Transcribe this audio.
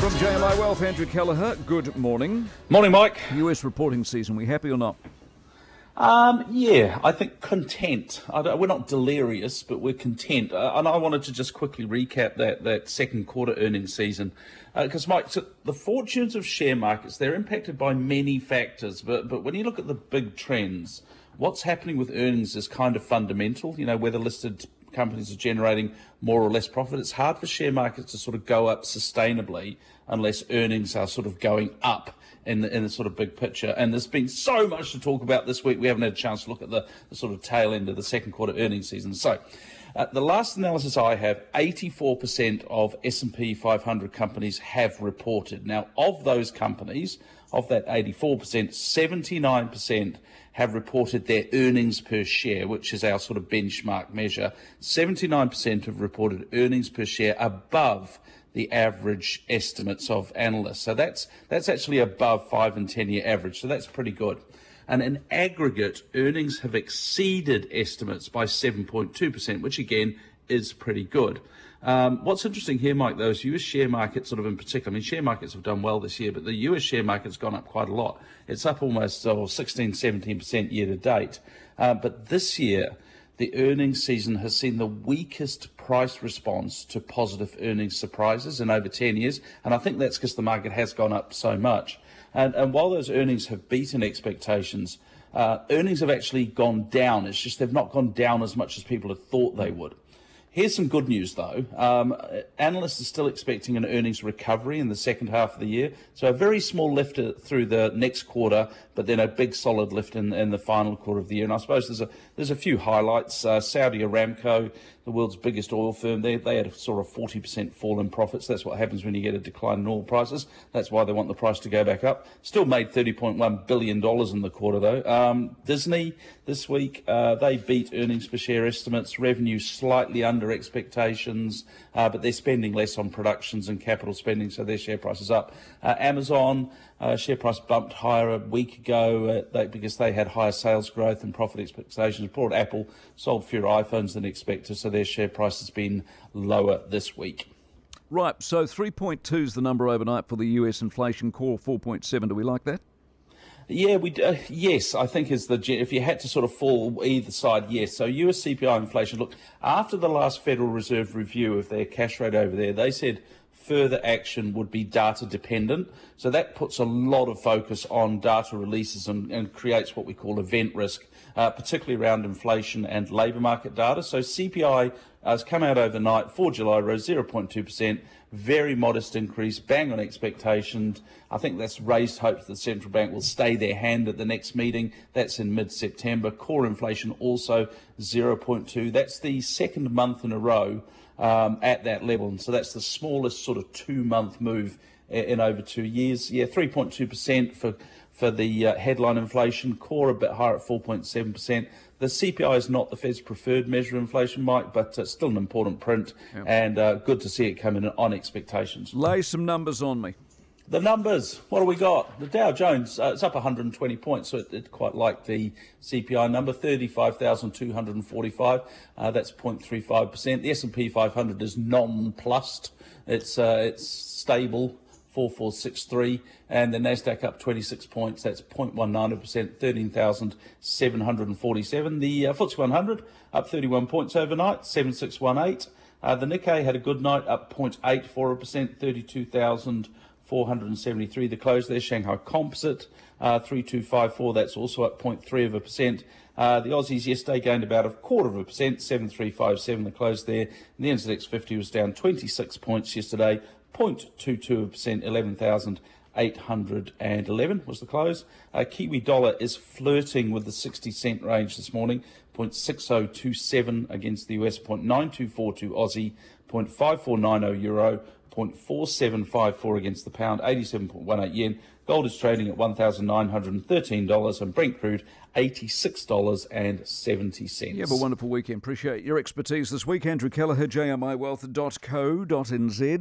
From JMI Wealth, Andrew Kelleher, good morning. Morning, Mike. US reporting season, we happy or not? Um, yeah, I think content. I we're not delirious, but we're content. Uh, and I wanted to just quickly recap that, that second quarter earnings season. Because, uh, Mike, so the fortunes of share markets, they're impacted by many factors. But, but when you look at the big trends, what's happening with earnings is kind of fundamental. You know, whether listed companies are generating more or less profit. It's hard for share markets to sort of go up sustainably unless earnings are sort of going up in the, in the sort of big picture. And there's been so much to talk about this week. We haven't had a chance to look at the, the sort of tail end of the second quarter earnings season. So. Uh, the last analysis I have, 84% of S&P 500 companies have reported. Now, of those companies, of that 84%, 79% have reported their earnings per share, which is our sort of benchmark measure. 79% have reported earnings per share above the average estimates of analysts. So that's that's actually above five and ten year average. So that's pretty good. And in aggregate, earnings have exceeded estimates by 7.2%, which again is pretty good. Um, what's interesting here, Mike, though, is US share market sort of in particular. I mean, share markets have done well this year, but the US share market's gone up quite a lot. It's up almost oh, 16, 17% year to date. Uh, but this year, the earnings season has seen the weakest price response to positive earnings surprises in over 10 years. And I think that's because the market has gone up so much. And, and while those earnings have beaten expectations, uh, earnings have actually gone down. It's just they've not gone down as much as people had thought they would. Here's some good news, though. Um, analysts are still expecting an earnings recovery in the second half of the year. So a very small lift through the next quarter, but then a big solid lift in, in the final quarter of the year. And I suppose there's a there's a few highlights. Uh, Saudi Aramco, the world's biggest oil firm, they, they had a sort of 40% fall in profits. That's what happens when you get a decline in oil prices. That's why they want the price to go back up. Still made $30.1 billion in the quarter, though. Um, Disney this week, uh, they beat earnings per share estimates, revenue slightly under expectations, uh, but they're spending less on productions and capital spending, so their share price is up. Uh, Amazon, uh, share price bumped higher a week ago uh, they, because they had higher sales growth and profit expectations. Brought Apple sold fewer iPhones than expected, so their share price has been lower this week. Right, so 3.2 is the number overnight for the US inflation core, 4.7. Do we like that? Yeah, we uh, yes, I think is the if you had to sort of fall either side, yes. So US CPI inflation. Look, after the last Federal Reserve review of their cash rate over there, they said further action would be data dependent. So that puts a lot of focus on data releases and, and creates what we call event risk, uh, particularly around inflation and labour market data. So CPI has come out overnight for July, rose 0.2%, very modest increase, bang on expectations. I think that's raised hopes that the central bank will stay their hand at the next meeting. That's in mid September. Core inflation also 0.2. That's the second month in a row um, at that level. And so that's the smallest sort of two month move in, over two years. Yeah, 3.2% for for the uh, headline inflation, core a bit higher at 4.7%. The CPI is not the Fed's preferred measure of inflation, Mike, but it's still an important print yep. and uh, good to see it come in on expectations. Lay some numbers on me. The numbers, what do we got? The Dow Jones, uh, it's up 120 points, so it's it quite like the CPI number, 35,245. Uh, that's 0.35%. The S&P 500 is nonplussed. It's uh, it's stable 4463 and the Nasdaq up 26 points that's 0.19% 13,747 the uh, FTSE 100 up 31 points overnight 7618 uh, the Nikkei had a good night up 0.84% 32,473 the close there Shanghai Composite uh, 3254 that's also up 0.3 of a percent. Uh, the Aussies yesterday gained about a quarter of a percent, 7357 the close there. And the NZX 50 was down 26 points yesterday, 0.22%, 11,811 was the close. Uh, Kiwi dollar is flirting with the 60 cent range this morning, 0.6027 against the US, 0.9242 Aussie, 0.5490 euro, 0.4754 against the pound, 87.18 yen. Gold is trading at $1,913 and Brent crude $86.70. You have a wonderful weekend. Appreciate your expertise this week. Andrew Kelleher, jmiwealth.co.nz.